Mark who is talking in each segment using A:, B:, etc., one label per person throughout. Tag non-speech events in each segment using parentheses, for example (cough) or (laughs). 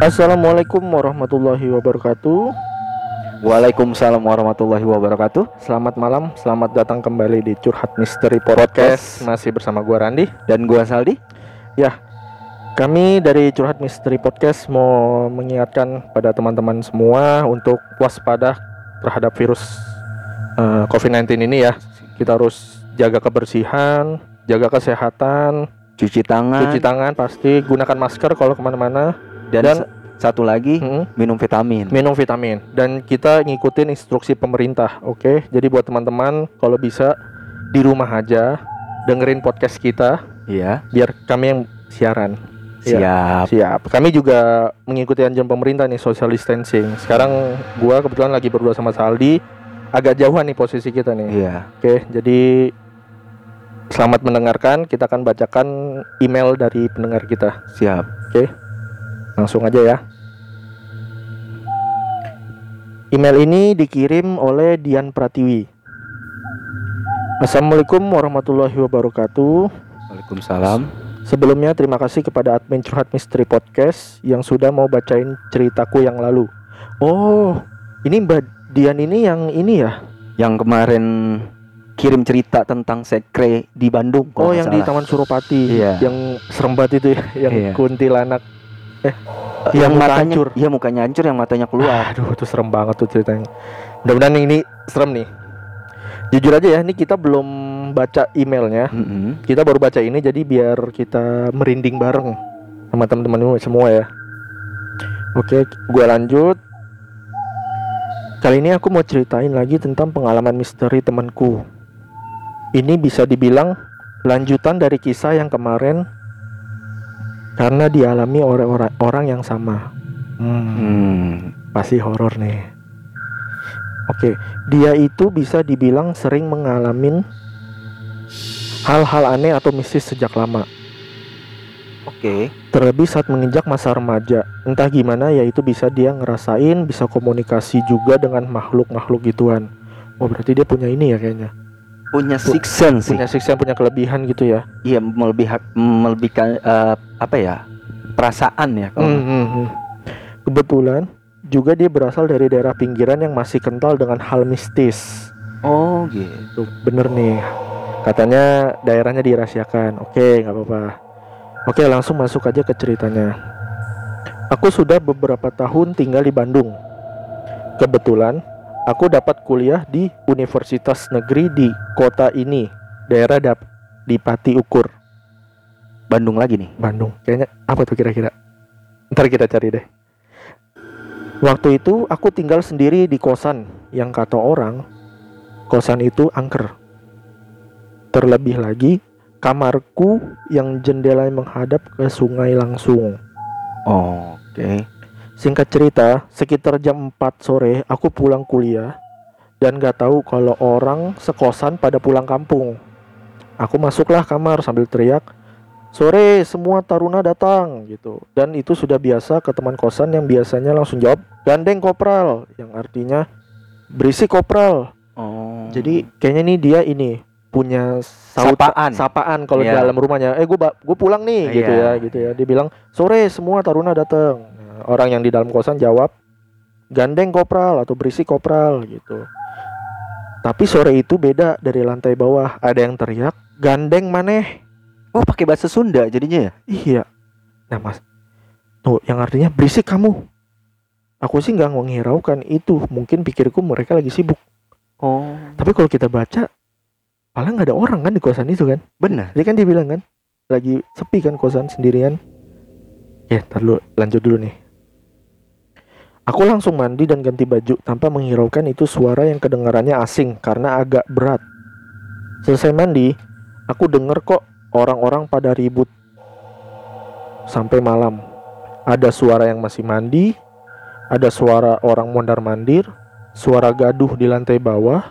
A: Assalamualaikum warahmatullahi wabarakatuh.
B: Waalaikumsalam warahmatullahi wabarakatuh.
A: Selamat malam, selamat datang kembali di Curhat Misteri Podcast. Masih bersama gua Randi.
B: Dan gua Saldi.
A: Ya, kami dari Curhat Misteri Podcast mau mengingatkan pada teman-teman semua untuk waspada terhadap virus eh, COVID-19 ini ya. Kita harus jaga kebersihan, jaga kesehatan,
B: Cuci tangan.
A: cuci tangan pasti, gunakan masker kalau ke
B: mana-mana,
A: dan,
B: dan- satu lagi
A: Mm-mm.
B: minum vitamin.
A: minum vitamin dan kita ngikutin instruksi pemerintah oke jadi buat teman-teman kalau bisa di rumah aja dengerin podcast kita
B: Iya.
A: biar kami yang siaran Iya.
B: Siap.
A: siap kami juga mengikuti anjuran pemerintah nih social distancing sekarang gua kebetulan lagi berdua sama Saldi agak jauhan nih posisi kita nih
B: Iya.
A: oke jadi selamat mendengarkan kita akan bacakan email dari pendengar kita
B: Siap.
A: Langsung aja ya. Email ini dikirim oleh Dian Pratiwi. Assalamualaikum warahmatullahi wabarakatuh.
B: Waalaikumsalam.
A: Sebelumnya terima kasih kepada admin Curhat Misteri Podcast yang sudah mau bacain ceritaku yang lalu. Oh, ini Mbak Dian ini yang ini ya?
B: Yang kemarin kirim cerita tentang sekre di Bandung.
A: Oh, yang di
B: salah.
A: Taman Suropati,
B: Iya.
A: yang serem banget itu ya, yang
B: Iya.
A: kuntilanak.
B: Eh,
A: yang
B: yang matanya
A: hancur.
B: Iya, mukanya hancur yang matanya keluar.
A: Aduh, itu serem banget tuh ceritanya. Mudah-mudahan ini serem nih. Jujur aja ya, ini kita belum baca emailnya.
B: Mm-mm.
A: Kita baru baca ini jadi biar kita merinding bareng sama teman-teman semua ya. Oke, gua lanjut. Kali ini aku mau ceritain lagi tentang pengalaman misteri temanku. Ini bisa dibilang lanjutan dari kisah yang kemarin karena dialami oleh orang orang yang sama. Hmm
B: Hmm.
A: pasti horor nih. Oke, dia itu bisa dibilang sering mengalami hal-hal aneh atau mistis sejak lama.
B: Oke.
A: Terlebih saat menginjak masa remaja. Entah gimana yaitu bisa dia ngerasain, bisa komunikasi juga dengan makhluk-makhluk gituan. Oh, berarti dia punya ini ya kayaknya.
B: Punya six sense sih.
A: Punya siksa, punya kelebihan gitu ya.
B: Iya, melebih melebihkan eh, apa ya? Perasaan ya. kalau
A: Hmm, hmm. Kebetulan juga dia berasal dari daerah pinggiran yang masih kental dengan hal mistis.
B: Oh, gitu.
A: Bener nih. Katanya daerahnya dirahasiakan. Oke, nggak apa-apa. Oke, langsung masuk aja ke ceritanya. Aku sudah beberapa tahun tinggal di Bandung. Kebetulan, aku dapat kuliah di Universitas Negeri di kota ini, daerah Dap di Pati Ukur,
B: Bandung lagi nih.
A: Bandung. Kayaknya apa tuh kira-kira? Ntar kita cari deh. Waktu itu aku tinggal sendiri di kosan yang kata orang kosan itu angker. Terlebih lagi kamarku yang jendelanya menghadap ke sungai langsung.
B: Oh, Oke.
A: Singkat cerita, sekitar jam 4 sore aku pulang kuliah dan gak tahu kalau orang sekosan pada pulang kampung. Aku masuklah kamar sambil teriak, "Sore, semua taruna datang." gitu. Dan itu sudah biasa ke teman kosan yang biasanya langsung jawab, "Gandeng kopral," yang artinya berisik kopral.
B: Oh.
A: Jadi kayaknya nih dia ini punya saut
B: Sapaan.
A: sapaan kalau di
B: Iya.
A: dalam rumahnya. Eh gue gue pulang nih gitu
B: Iya.
A: ya gitu ya. Dia bilang sore semua taruna datang. Orang yang di dalam kosan jawab gandeng kopral atau berisik kopral gitu. Tapi sore itu beda dari lantai bawah. Ada yang teriak gandeng maneh.
B: Oh, pakai bahasa Sunda jadinya ya?
A: Iya. Nah mas, tuh yang artinya berisik kamu. Aku sih nggak menghiraukan itu. Mungkin pikirku mereka lagi sibuk.
B: Oh.
A: Tapi kalau kita baca, paling nggak ada orang kan di kosan itu kan?
B: Benar.
A: Dia kan dia bilang kan lagi sepi kan kosan sendirian. Ya, ntar dulu lanjut dulu nih. Aku langsung mandi dan ganti baju tanpa menghiraukan itu suara yang kedengarannya asing karena agak berat. Selesai mandi, aku denger kok orang-orang pada ribut sampai malam. Ada suara yang masih mandi, ada suara orang mondar-mandir, suara gaduh di lantai bawah,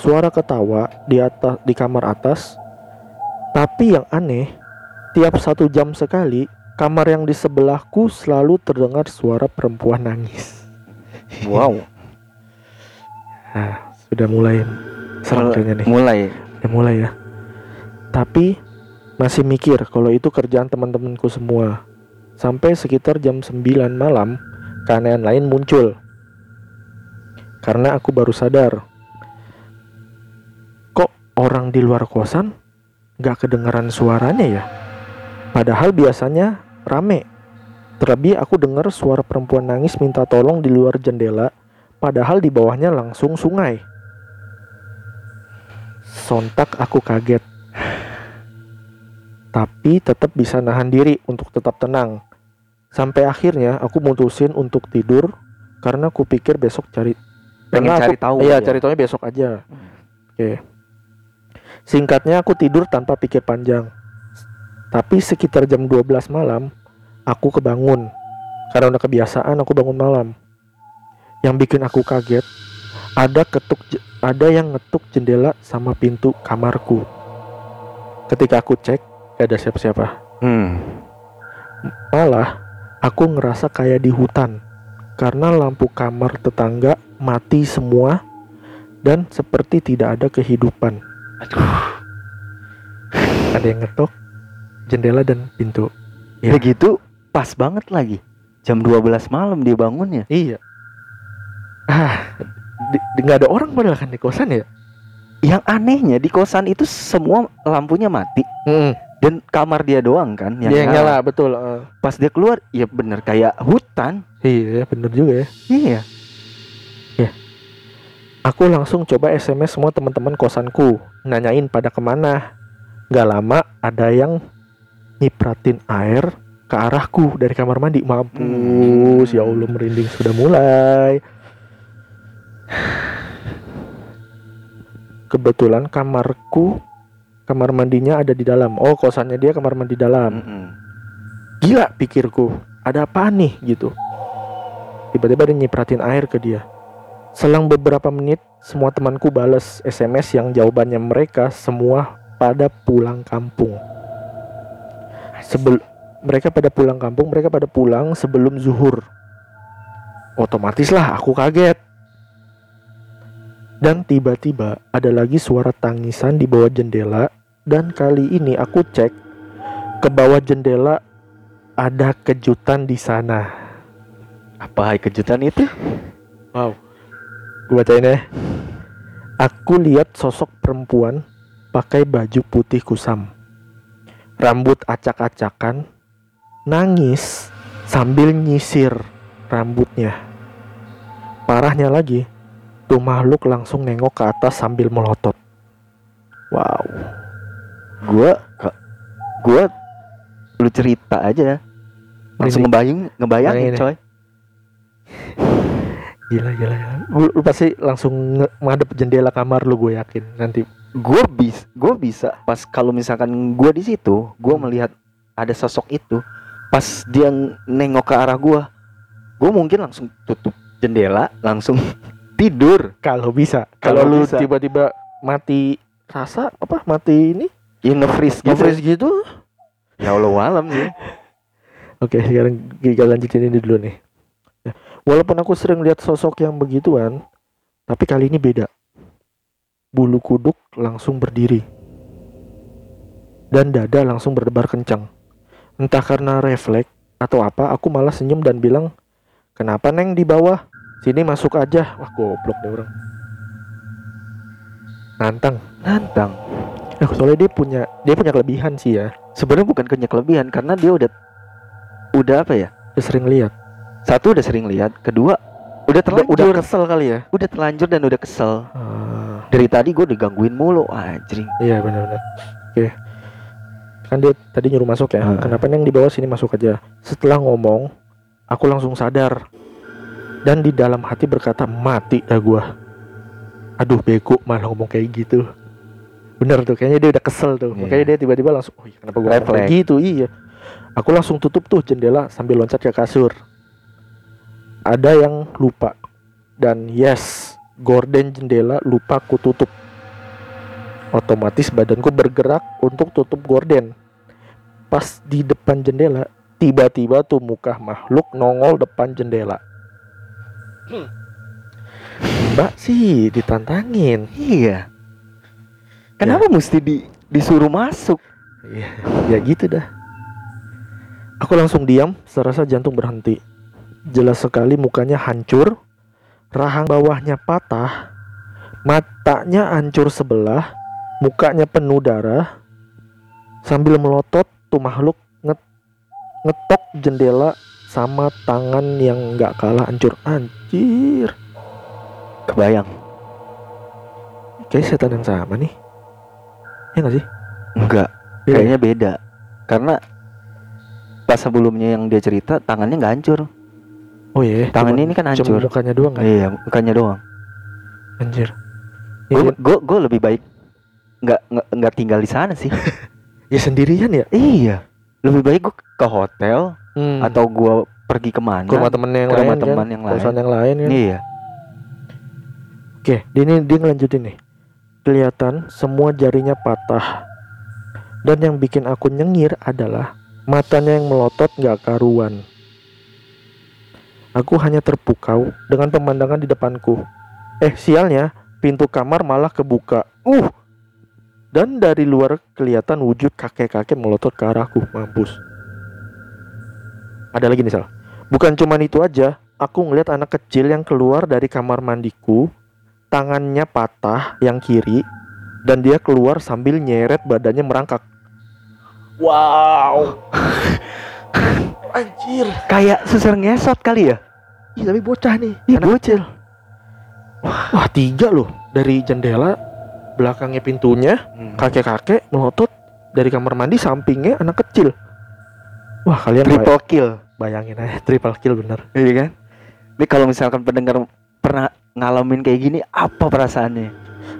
A: suara ketawa di atas di kamar atas. Tapi yang aneh, tiap satu jam sekali kamar yang di sebelahku selalu terdengar suara perempuan nangis.
B: Wow.
A: Nah, (laughs) sudah mulai serem kayaknya nih.
B: Mulai.
A: Udah mulai ya. Tapi masih mikir kalau itu kerjaan teman-temanku semua. Sampai sekitar jam 9 malam, keanehan lain muncul. Karena aku baru sadar. Kok orang di luar kosan gak kedengaran suaranya ya? Padahal biasanya rame. Terlebih aku dengar suara perempuan nangis minta tolong di luar jendela, padahal di bawahnya langsung sungai. Sontak aku kaget. Tapi tetap bisa nahan diri untuk tetap tenang. Sampai akhirnya aku mutusin untuk tidur karena aku pikir besok cari
B: Pengen
A: karena
B: cari
A: aku-
B: tahu
A: Iya,
B: aja.
A: cari tahunya besok aja. Oke. Singkatnya aku tidur tanpa pikir panjang. Tapi sekitar jam 12 malam aku kebangun. Karena udah kebiasaan aku bangun malam. Yang bikin aku kaget ada ketuk ada yang ngetuk jendela sama pintu kamarku. Ketika aku cek, gak ada siapa-siapa.
B: Hmm.
A: Malah aku ngerasa kayak di hutan karena lampu kamar tetangga mati semua dan seperti tidak ada kehidupan.
B: Aduh.
A: Ada yang ngetok jendela dan pintu. Iya.
B: Udah gitu pas banget lagi. Jam 12 malam dia bangunnya.
A: Iya. Ah, nggak ada orang padahal kan di kosan ya?
B: Yang anehnya di kosan itu semua lampunya mati dan kamar dia doang kan yang
A: Dia
B: nyala.
A: nyala betul. eh.
B: Pas dia keluar, ya bener kayak hutan.
A: iya, bener juga ya.
B: Iya.
A: Aku langsung coba SMS semua teman-teman kosanku, nanyain pada ke mana. Gak lama ada yang nyipratin air ke arahku dari kamar mandi. Mampus, ya Allah merinding sudah mulai. Kebetulan kamarku, kamar mandinya ada di dalam. Oh, kosannya dia kamar mandi dalam. Gila pikirku, ada apa nih gitu. Tiba-tiba dia nyipratin air ke dia. Selang beberapa menit, semua temanku bales SMS yang jawabannya mereka semua pada pulang kampung. Sebel mereka pada pulang kampung, mereka pada pulang sebelum zuhur. Otomatis lah aku kaget. Dan tiba-tiba ada lagi suara tangisan di bawah jendela dan kali ini aku cek ke bawah jendela ada kejutan di sana.
B: Apa kejutan itu?
A: Wow. Gue bacain ya. Aku lihat sosok perempuan pakai baju putih kusam. Rambut acak-acakan, nangis sambil nyisir rambutnya. Parahnya lagi, tuh makhluk langsung nengok ke atas sambil melotot. Wow.
B: Gua ke- gua lu cerita aja. Langsung
A: Merinding.
B: ngebayang ngebayangin
A: Bayangin ya.
B: coy.
A: Gila gila. gila. Lu, lu pasti langsung ngadep jendela kamar lu gue yakin nanti.
B: Gue bis gue bisa pas kalau misalkan gue di situ, gue melihat ada sosok itu, pas dia nengok ke arah gue, gue mungkin langsung tutup jendela, langsung (laughs) tidur.
A: Kalau bisa. Kalau lu tiba-tiba mati rasa apa mati ini
B: Ya nge-freeze gitu.
A: nge-freeze gitu.
B: Ya Allah alam sih. (laughs)
A: Oke, sekarang kita lanjutin ini dulu nih. Ya, Walaupun aku sering lihat sosok yang begituan, tapi kali ini beda. Bulu kuduk langsung berdiri. Dan dada langsung berdebar kencang. Entah karena refleks atau apa, aku malah senyum dan bilang, "Kenapa Neng di bawah? Sini masuk aja." Wah, goblok deh orang. Nantang.
B: Nantang.
A: Eh, soalnya dia punya dia punya kelebihan sih ya.
B: Sebenarnya bukan punya kelebihan karena dia udah udah apa ya?
A: Dia sering lihat.
B: Satu udah sering lihat, kedua udah
A: Udah,
B: terlanjur,
A: udah
B: udah,
A: kesel kali ya.
B: terlanjur dan udah kesel.
A: Ah.
B: Dari tadi gue digangguin mulu, anjing.
A: Iya benar-benar. Oke. Kan dia tadi nyuruh masuk ya.
B: Hmm.
A: Kenapa yang di bawah sini masuk aja? Setelah ngomong, aku langsung sadar. Dan di dalam hati berkata, mati dah gua. Aduh bego malah ngomong kayak gitu. Bener tuh, kayaknya dia udah kesel tuh.
B: Iya.
A: Makanya dia tiba-tiba langsung, oh iya, kenapa gua ngomong kayak gitu? Iya. Aku langsung tutup tuh jendela sambil loncat ke kasur. Ada yang lupa. Dan yes, gorden jendela lupa ku tutup otomatis badanku bergerak untuk tutup gorden. Pas di depan jendela, tiba-tiba tuh muka makhluk nongol depan jendela. Mbak sih ditantangin.
B: Iya. Kenapa mesti di disuruh masuk?
A: Iya, ya gitu dah. Aku langsung diam, serasa jantung berhenti. Jelas sekali mukanya hancur, rahang bawahnya patah, matanya hancur sebelah, mukanya penuh darah. Sambil melotot, tuh makhluk nget- ngetok jendela sama tangan yang nggak kalah hancur. Anjir,
B: Kebayang.
A: kayak setan yang sama nih. Ya nggak sih?
B: Enggak,
A: Beda.
B: kayaknya beda. Karena pas sebelumnya yang dia cerita tangannya nggak hancur.
A: Oh iya,
B: Tangan
A: cuman-
B: ini kan
A: cuma
B: hancur.
A: mukanya doang kan?
B: Iya, mukanya doang.
A: Anjir.
B: Gue
A: Iya,
B: gue gue lebih baik nggak nggak tinggal di sana sih. (laughs)
A: ya sendirian ya?
B: iya. Lebih baik gue ke hotel
A: Hmm.
B: atau gue pergi ke mana?
A: ke rumah temen yang
B: ke
A: lain
B: rumah
A: kan?
B: teman yang lain.
A: kosan yang lain kan?
B: Iya.
A: Oke, dia ini dia ngelanjutin nih. Kelihatan semua jarinya patah. Dan yang bikin aku nyengir adalah matanya yang melotot nggak karuan. Aku hanya terpukau dengan pemandangan di depanku. Eh, sialnya, pintu kamar malah kebuka. Uh! Dan dari luar kelihatan wujud kakek-kakek melotot ke arahku. Mampus. Ada lagi nih, Sal. Bukan cuman itu aja, aku ngeliat anak kecil yang keluar dari kamar mandiku tangannya patah yang kiri dan dia keluar sambil nyeret badannya merangkak. Wow. (laughs) Anjir.
B: Kayak susur ngesot kali ya?
A: Ih, tapi bocah nih.
B: Ih,
A: anak kecil. Wah, tiga loh dari jendela belakangnya pintunya kakek-kakek melotot dari kamar mandi sampingnya anak kecil. Wah, kalian bay-
B: Triple kill.
A: bayangin aja triple kill bener.
B: Iya kan? Ini kalau misalkan pendengar pernah ngalamin kayak gini, apa perasaannya?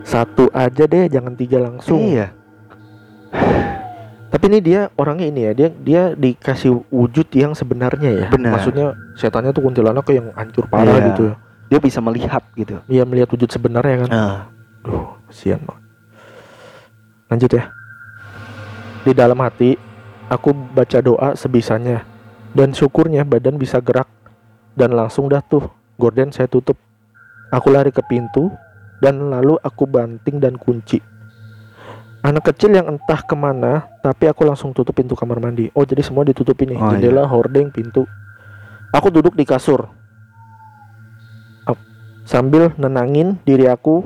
A: Satu aja deh, jangan tiga langsung.
B: Iya.
A: Tapi ini dia orangnya ini ya, dia dia dikasih wujud yang sebenarnya ya.
B: Benar.
A: Maksudnya setannya tuh kuntilanak yang hancur parah
B: Iya.
A: gitu. ya.
B: Dia bisa melihat gitu.
A: Dia melihat wujud sebenarnya kan.
B: Nah,
A: Duh, kasihan banget. Lanjut ya. Di dalam hati, aku baca doa sebisanya. Dan syukurnya badan bisa gerak. Dan langsung dah tuh, gorden saya tutup. Aku lari ke pintu, dan lalu aku banting dan kunci. Anak kecil yang entah ke mana, tapi aku langsung tutup pintu kamar mandi. Oh, jadi semua ditutup ini.
B: Oh,
A: Jendela, hordeng, pintu. Aku duduk di kasur. Sambil nenangin diri aku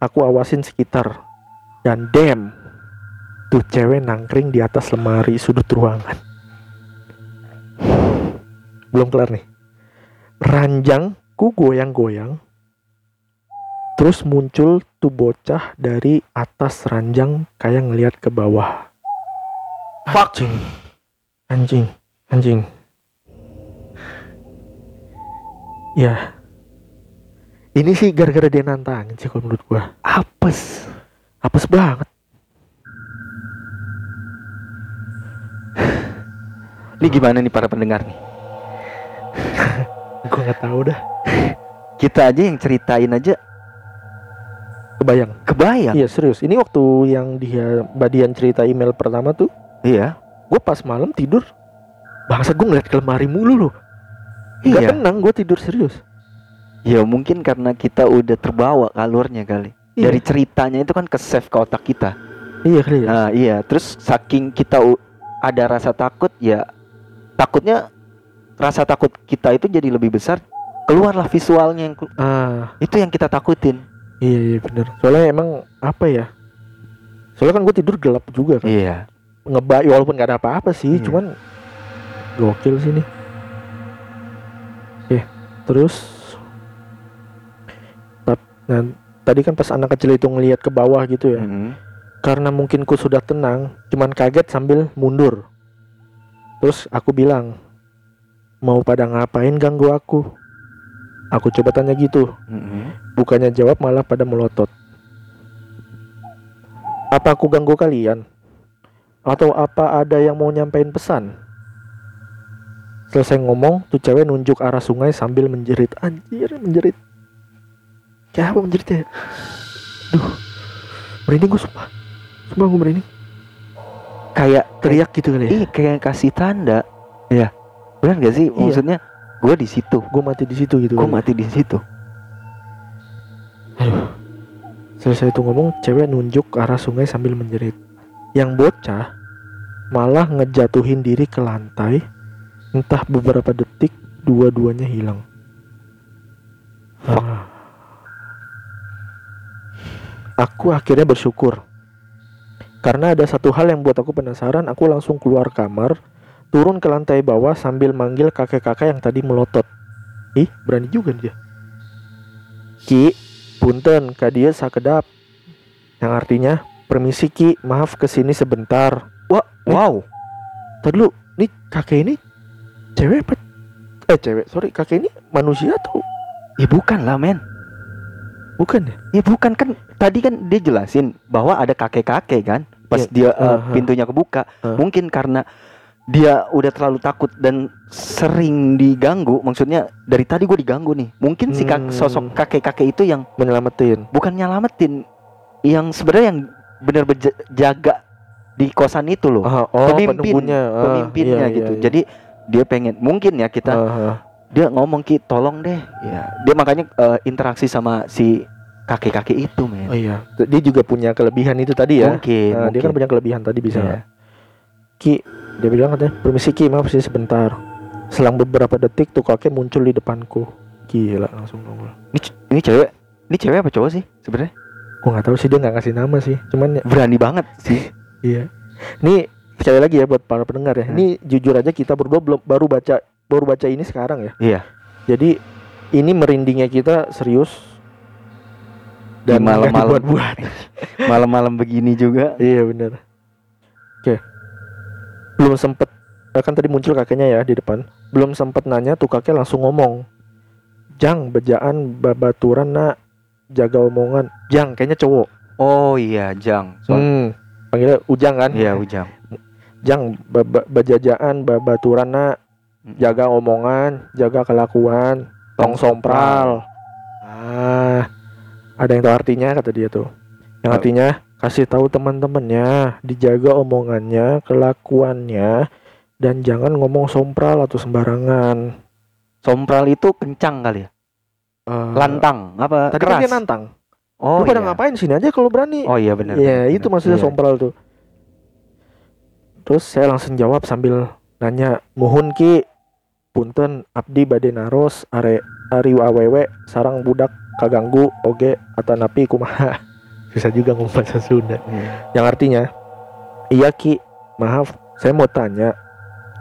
A: Aku awasin sekitar Dan damn Tuh cewek nangkring di atas lemari sudut ruangan Belum kelar nih Ranjangku goyang-goyang Terus muncul tuh bocah dari atas ranjang kayak ngeliat ke bawah.
B: Fuck.
A: Anjing. Anjing. Anjing. Ya. Ini sih gara-gara dia nantangin sih kalau menurut gua.
B: Apes.
A: Apes banget.
B: Ini gimana nih para pendengar nih? (laughs)
A: Gua nggak tahu dah.
B: Kita aja yang ceritain aja
A: Kebayang
B: kebayang.
A: Iya serius Ini waktu yang dia Badian cerita email pertama tuh
B: Iya.
A: Gue pas malam tidur Bangsa gue ngeliat ke lemari mulu loh Gak
B: Iya.
A: tenang gue tidur serius
B: Ya mungkin karena kita udah terbawa ke alurnya kali.
A: Iya.
B: Dari ceritanya itu kan ke save ke otak kita.
A: Iya kali ya
B: Nah, iya, terus saking kita u- ada rasa takut ya takutnya rasa takut kita itu jadi lebih besar, keluarlah visualnya yang
A: Ah
B: itu yang kita takutin.
A: Iya iya bener Soalnya emang apa ya Soalnya kan gue tidur gelap juga kan
B: Iya.
A: Ngebak walaupun gak ada apa-apa sih
B: Iya.
A: Cuman Gokil sih nih Oke Terus Nah tadi kan pas anak kecil itu ngelihat ke bawah gitu ya
B: Mhm.
A: Karena mungkin ku sudah tenang, cuman kaget sambil mundur. Terus aku bilang, mau pada ngapain ganggu aku? Aku coba tanya gitu, bukannya jawab malah pada melotot. Apa aku ganggu kalian? Atau apa ada yang mau nyampein pesan? Selesai ngomong, tuh cewek nunjuk arah sungai sambil menjerit. Anjir, menjerit. Kayak apa menjeritnya? Duh, merinding gue sumpah. Sumpah gue merinding.
B: Kayak
A: Teriak gitu kali ya.
B: Iya, kayak kasih tanda. Iya. Benar gak sih?
A: Iya.
B: Maksudnya gue di situ,
A: Gue mati di situ gitu.
B: gue mati di situ.
A: Aduh. Selesai itu ngomong, cewek nunjuk ke arah sungai sambil menjerit. Yang bocah malah ngejatuhin diri ke lantai. Entah beberapa detik dua-duanya hilang. Ah. Aku akhirnya bersyukur. Karena ada satu hal yang buat aku penasaran, aku langsung keluar kamar, turun ke lantai bawah sambil manggil kakek-kakek yang tadi melotot. Ih, berani juga dia. Ki, punten, kak dia sakedap. Yang artinya, permisi Ki, maaf ke sini sebentar.
B: Wah,
A: Eh.
B: wow.
A: Tadi dulu, nih kakek ini cewek apa? Eh cewek, sorry, kakek ini manusia atau
B: Ya bukan lah, men.
A: bukan ya?
B: Ya bukan kan tadi kan dia jelasin bahwa ada kakek-kakek kan pas
A: Iya,
B: dia uh,
A: aha.
B: pintunya kebuka.
A: Ah.
B: Mungkin karena dia udah terlalu takut dan sering diganggu, maksudnya dari tadi gue diganggu nih. Mungkin si kak-
A: Hmm.
B: sosok kakek-kakek itu yang
A: Menyelamatin.
B: bukan nyelamatin, yang sebenarnya yang benar berjaga di kosan itu loh.
A: Ah, oh,
B: Pemimpin,
A: ah,
B: Pemimpinnya
A: iya,
B: gitu.
A: iya, iya.
B: Jadi dia pengen mungkin ya kita
A: Ah, ah.
B: dia ngomong ki tolong deh ya dia makanya eh, interaksi sama si kakek kakek itu men
A: Oh iya, dia juga punya kelebihan itu tadi ya.
B: mungkin,
A: Nah, dia kan
B: mungkin.
A: punya kelebihan tadi bisa.
B: Iya.
A: Ki, dia bilang katanya, permisi Ki, maaf sih sebentar. Selang beberapa detik tuh kakek muncul di depanku. Gila langsung nongol.
B: ini, ini cewek ini cewek apa cowok sih sebenarnya
A: Gua nggak tahu sih dia nggak ngasih nama sih. Cuman ya,
B: berani banget sih (laughs)
A: iya. Ini sekali lagi ya buat para pendengar ya.
B: Hmm.
A: Ini jujur aja kita berdua belum baru baca baru baca ini sekarang ya.
B: iya
A: Jadi ini merindingnya kita serius dan
B: malam-malam. (laughs)
A: dibuat-buat. (laughs)
B: malam-malam begini juga
A: Iya bener Oke Belum sempet eh, Kan tadi muncul kakeknya ya di depan. Belum sempet nanya tuh kakek langsung ngomong Jang bejaan babaturan nak. Jaga omongan. Jang kayaknya cowok.
B: Oh iya jang. So,
A: hmm, Panggilnya Ujang kan?
B: Iya ujang.
A: Jang bajajaan babaturan nak. Jaga omongan Jaga kelakuan Tong sompral. Ah Ada yang tahu artinya kata dia tuh. Yang artinya kasih tahu teman-temannya dijaga omongannya kelakuannya dan jangan ngomong sompral atau sembarangan.
B: Sompral itu kencang kali ya?
A: Eh,
B: lantang apa
A: tadi kan
B: keras?
A: dia nantang.
B: Oh
A: lu pada
B: iya.
A: ngapain sini aja kalau berani?
B: Oh iya benar
A: Iya itu maksudnya
B: Iya.
A: sompral tuh. Terus saya langsung jawab sambil nanya muhun ki. Punten abdi bade naros are ari awewe sarang budak kaganggu oge atanapi kumaha (laughs) bisa juga ngomong bahasa Sunda.
B: Iya.
A: yang artinya iya ki maaf saya mau tanya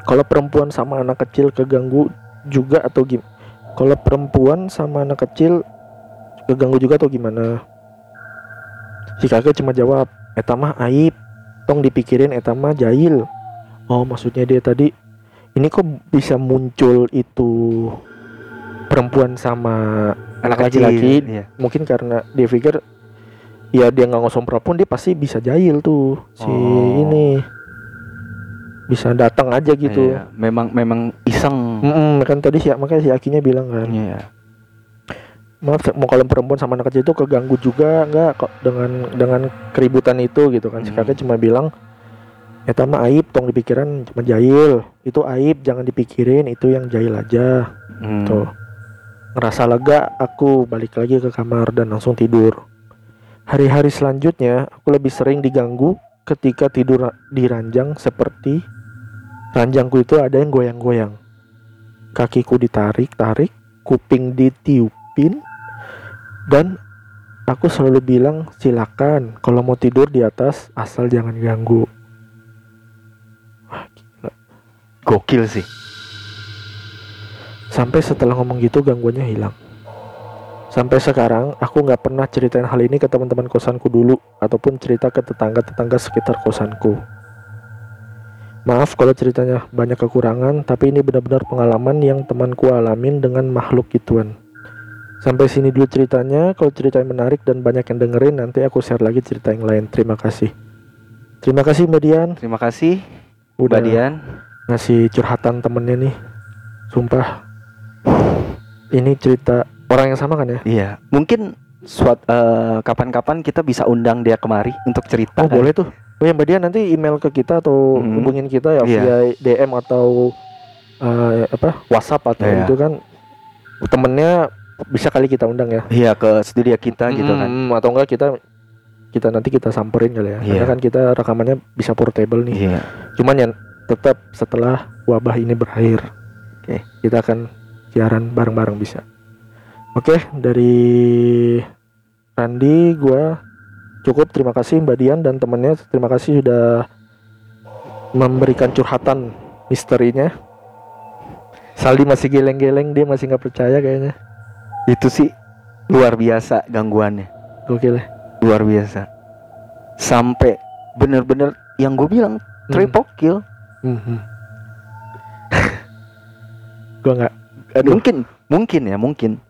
A: kalau perempuan sama anak kecil keganggu juga atau gimana kalau perempuan sama anak kecil keganggu juga atau gimana? Si kakek cuma jawab eta mah aib tong dipikirin eta mah jahil. Oh maksudnya dia tadi ini kok bisa muncul itu perempuan sama anak
B: kecil,
A: laki-laki?
B: Iya.
A: mungkin karena dia pikir ya dia nggak ngosompral pun dia pasti bisa jahil tuh si
B: Oh.
A: ini bisa datang aja gitu
B: Iya, memang memang iseng
A: Mm-mm, kan tadi si makanya si Akinya bilang kan
B: Iya.
A: maaf mau kalau perempuan sama anak kecil itu keganggu juga nggak kok dengan dengan keributan itu gitu kan si
B: Hmm.
A: kakek cuma bilang Eta mah aib tong dipikiran cuma jahil itu aib jangan dipikirin itu yang jahil aja
B: Hmm.
A: Tuh. Ngerasa lega, aku balik lagi ke kamar dan langsung tidur. Hari-hari selanjutnya, aku lebih sering diganggu ketika tidur di ranjang seperti ranjangku itu ada yang goyang-goyang. Kakiku ditarik-tarik, kuping ditiupin, dan aku selalu bilang silakan kalau mau tidur di atas asal jangan ganggu. Gila.
B: Gokil sih.
A: Sampai setelah ngomong gitu gangguannya hilang. Sampai sekarang aku nggak pernah ceritain hal ini ke teman-teman kosanku dulu ataupun cerita ke tetangga-tetangga sekitar kosanku. Maaf kalau ceritanya banyak kekurangan, tapi ini benar-benar pengalaman yang temanku alamin dengan makhluk gituan. Sampai sini dulu ceritanya, kalau ceritanya menarik dan banyak yang dengerin, nanti aku share lagi cerita yang lain. Terima kasih. Terima kasih Mbak Dian,
B: Terima kasih
A: udah
B: Mbak Dian.
A: ngasih curhatan temennya nih. Sumpah. Ini cerita orang yang sama kan ya?
B: Iya, mungkin suat eh, kapan-kapan kita bisa undang dia kemari untuk cerita.
A: Oh boleh tuh. Oh ya Mbak Dian nanti email ke kita atau
B: Mhm.
A: hubungin kita ya
B: Iya.
A: via DM atau eh, apa WhatsApp atau
B: Iya.
A: itu kan temennya bisa kali kita undang ya.
B: Iya ke studio kita gitu kan.
A: Mm, Atau enggak kita kita nanti kita samperin kali ya. Karena
B: Iya.
A: kan kita rekamannya bisa portable nih.
B: Iya.
A: Cuman ya tetap setelah wabah ini berakhir.
B: Oke.
A: Kita akan siaran bareng-bareng bisa. Oke, dari Randi gua cukup terima kasih Mbak Dian dan temennya terima kasih sudah memberikan curhatan misterinya. Saldi masih geleng-geleng dia masih nggak percaya kayaknya.
B: Itu sih luar biasa gangguannya.
A: Gokil ya.
B: Luar biasa. Sampai bener-bener yang gue bilang triple kill.
A: Mhm. (laughs) gua nggak
B: Mungkin, mungkin ya, mungkin.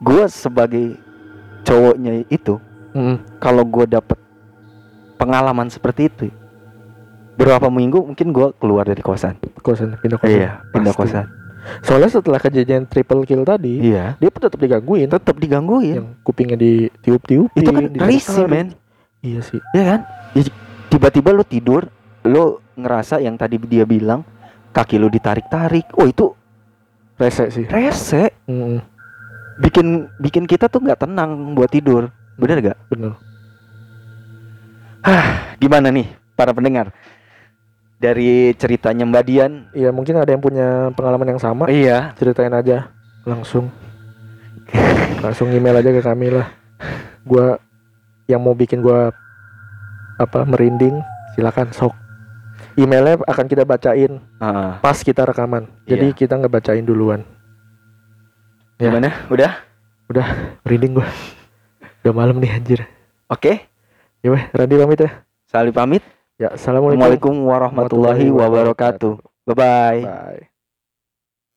B: Gue sebagai cowoknya itu,
A: Mhm.
B: kalau gue dapet pengalaman seperti itu, berapa minggu mungkin gue keluar dari kosan.
A: kosan pindah kosan.
B: Iya, pindah
A: Pasti.
B: kosan.
A: Soalnya setelah kejadian triple kill tadi,
B: Iya,
A: dia pun tetap digangguin.
B: tetap digangguin.
A: Yang kupingnya ditiup-tiupin.
B: Itu kan risih, men.
A: Iya sih.
B: Iya kan? Ya, Tiba-tiba lu tidur, lu ngerasa yang tadi dia bilang kaki lu ditarik-tarik. Oh, itu
A: Rese sih.
B: rese.
A: Mm,
B: Bikin bikin kita tuh nggak tenang buat tidur. Bener gak?
A: bener.
B: Gimana nih para pendengar? Dari ceritanya Mbak Dian.
A: Iya mungkin ada yang punya pengalaman yang sama.
B: Iya.
A: Ceritain aja langsung. langsung email aja ke kami lah. Gua yang mau bikin gua apa merinding silakan sok. Emailnya akan kita bacain
B: Ah,
A: pas kita rekaman. Jadi
B: Iya.
A: kita nggak bacain duluan. Ya.
B: gimana? Udah?
A: Merinding gua. Udah malam nih anjir.
B: Oke.
A: Ya weh, Randy pamit ya.
B: Saling pamit.
A: Ya, assalamualaikum.
B: Assalamualaikum warahmatullahi wabarakatuh. Bye bye.
A: Bye.